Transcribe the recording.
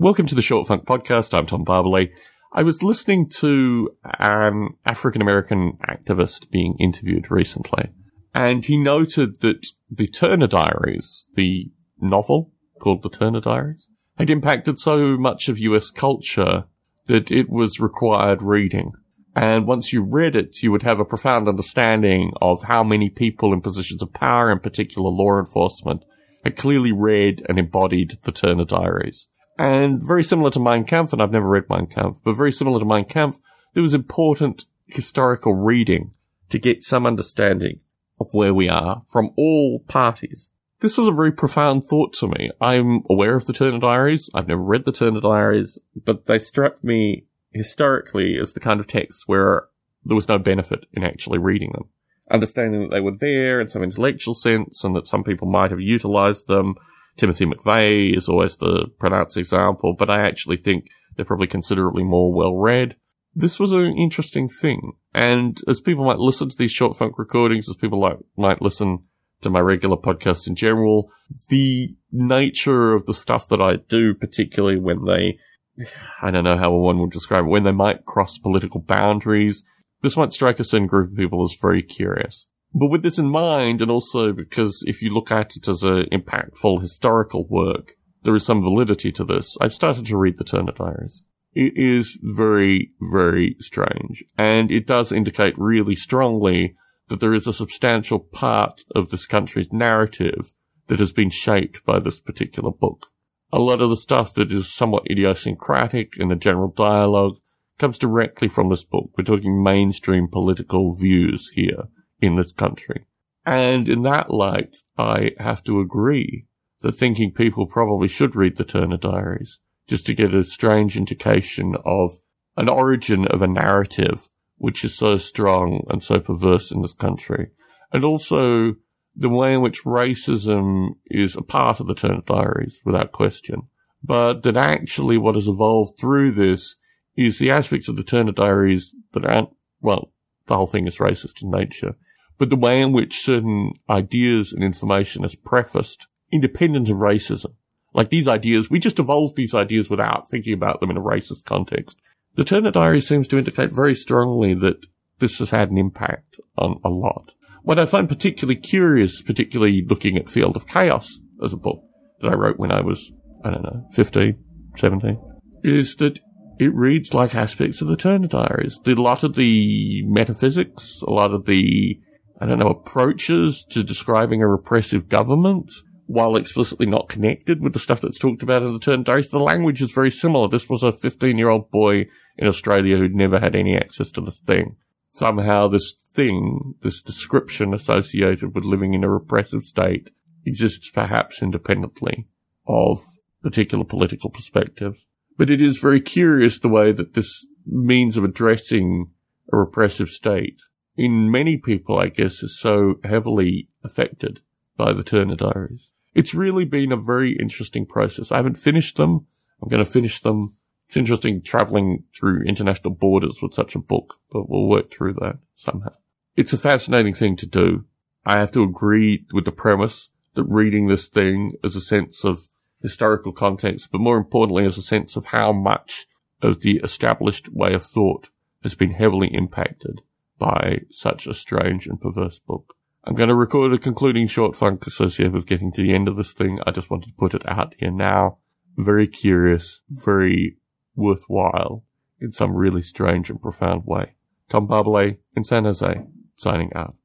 Welcome to the Short Funk Podcast. I'm Tom Barbalet. I was listening to an African American activist being interviewed recently, and he noted that the Turner Diaries, the novel called The Turner Diaries, had impacted so much of US culture that it was required reading. And once you read it, you would have a profound understanding of how many people in positions of power, in particular law enforcement, had clearly read and embodied the Turner Diaries. And very similar to Mein Kampf, and I've never read Mein Kampf, but very similar to Mein Kampf, there was important historical reading to get some understanding of where we are from all parties. This was a very profound thought to me. I'm aware of the Turner Diaries. I've never read the Turner Diaries, but they struck me historically as the kind of text where there was no benefit in actually reading them. Understanding that they were there in some intellectual sense and that some people might have utilized them Timothy McVeigh is always the pronounced example, but I actually think they're probably considerably more well read. This was an interesting thing. And as people might listen to these short funk recordings, as people like, might listen to my regular podcasts in general, the nature of the stuff that I do, particularly when they, I don't know how one would describe it, when they might cross political boundaries, this might strike a certain group of people as very curious. But with this in mind, and also because if you look at it as an impactful historical work, there is some validity to this. I've started to read the Turner Diaries. It is very, very strange. And it does indicate really strongly that there is a substantial part of this country's narrative that has been shaped by this particular book. A lot of the stuff that is somewhat idiosyncratic in the general dialogue comes directly from this book. We're talking mainstream political views here in this country. And in that light, I have to agree that thinking people probably should read the Turner Diaries just to get a strange indication of an origin of a narrative which is so strong and so perverse in this country. And also the way in which racism is a part of the Turner Diaries, without question. But that actually what has evolved through this is the aspects of the Turner Diaries that aren't, well, the whole thing is racist in nature, but the way in which certain ideas and information is prefaced independent of racism. Like these ideas, we just evolved these ideas without thinking about them in a racist context. The Turner Diary seems to indicate very strongly that this has had an impact on a lot. What I find particularly curious, particularly looking at Field of Chaos as a book that I wrote when I was, I don't know, 15, 17, is that it reads like aspects of the Turner Diaries. A lot of the metaphysics, a lot of the I don't know, approaches to describing a repressive government while explicitly not connected with the stuff that's talked about in the Turner Diaries. The language is very similar. This was a 15 year old boy in Australia who'd never had any access to this thing. Somehow this thing, this description associated with living in a repressive state exists perhaps independently of particular political perspectives. But it is very curious the way that this means of addressing a repressive state in many people, I guess, is so heavily affected by the Turner Diaries. It's really been a very interesting process. I haven't finished them. I'm going to finish them. It's interesting traveling through international borders with such a book, but we'll work through that somehow. It's a fascinating thing to do. I have to agree with the premise that reading this thing is a sense of historical context, but more importantly as a sense of how much of the established way of thought has been heavily impacted by such a strange and perverse book. I'm going to record a concluding short funk associated with getting to the end of this thing. I just wanted to put it out here now. Very curious, very worthwhile in some really strange and profound way. Tom Barbalet in San Jose, signing out.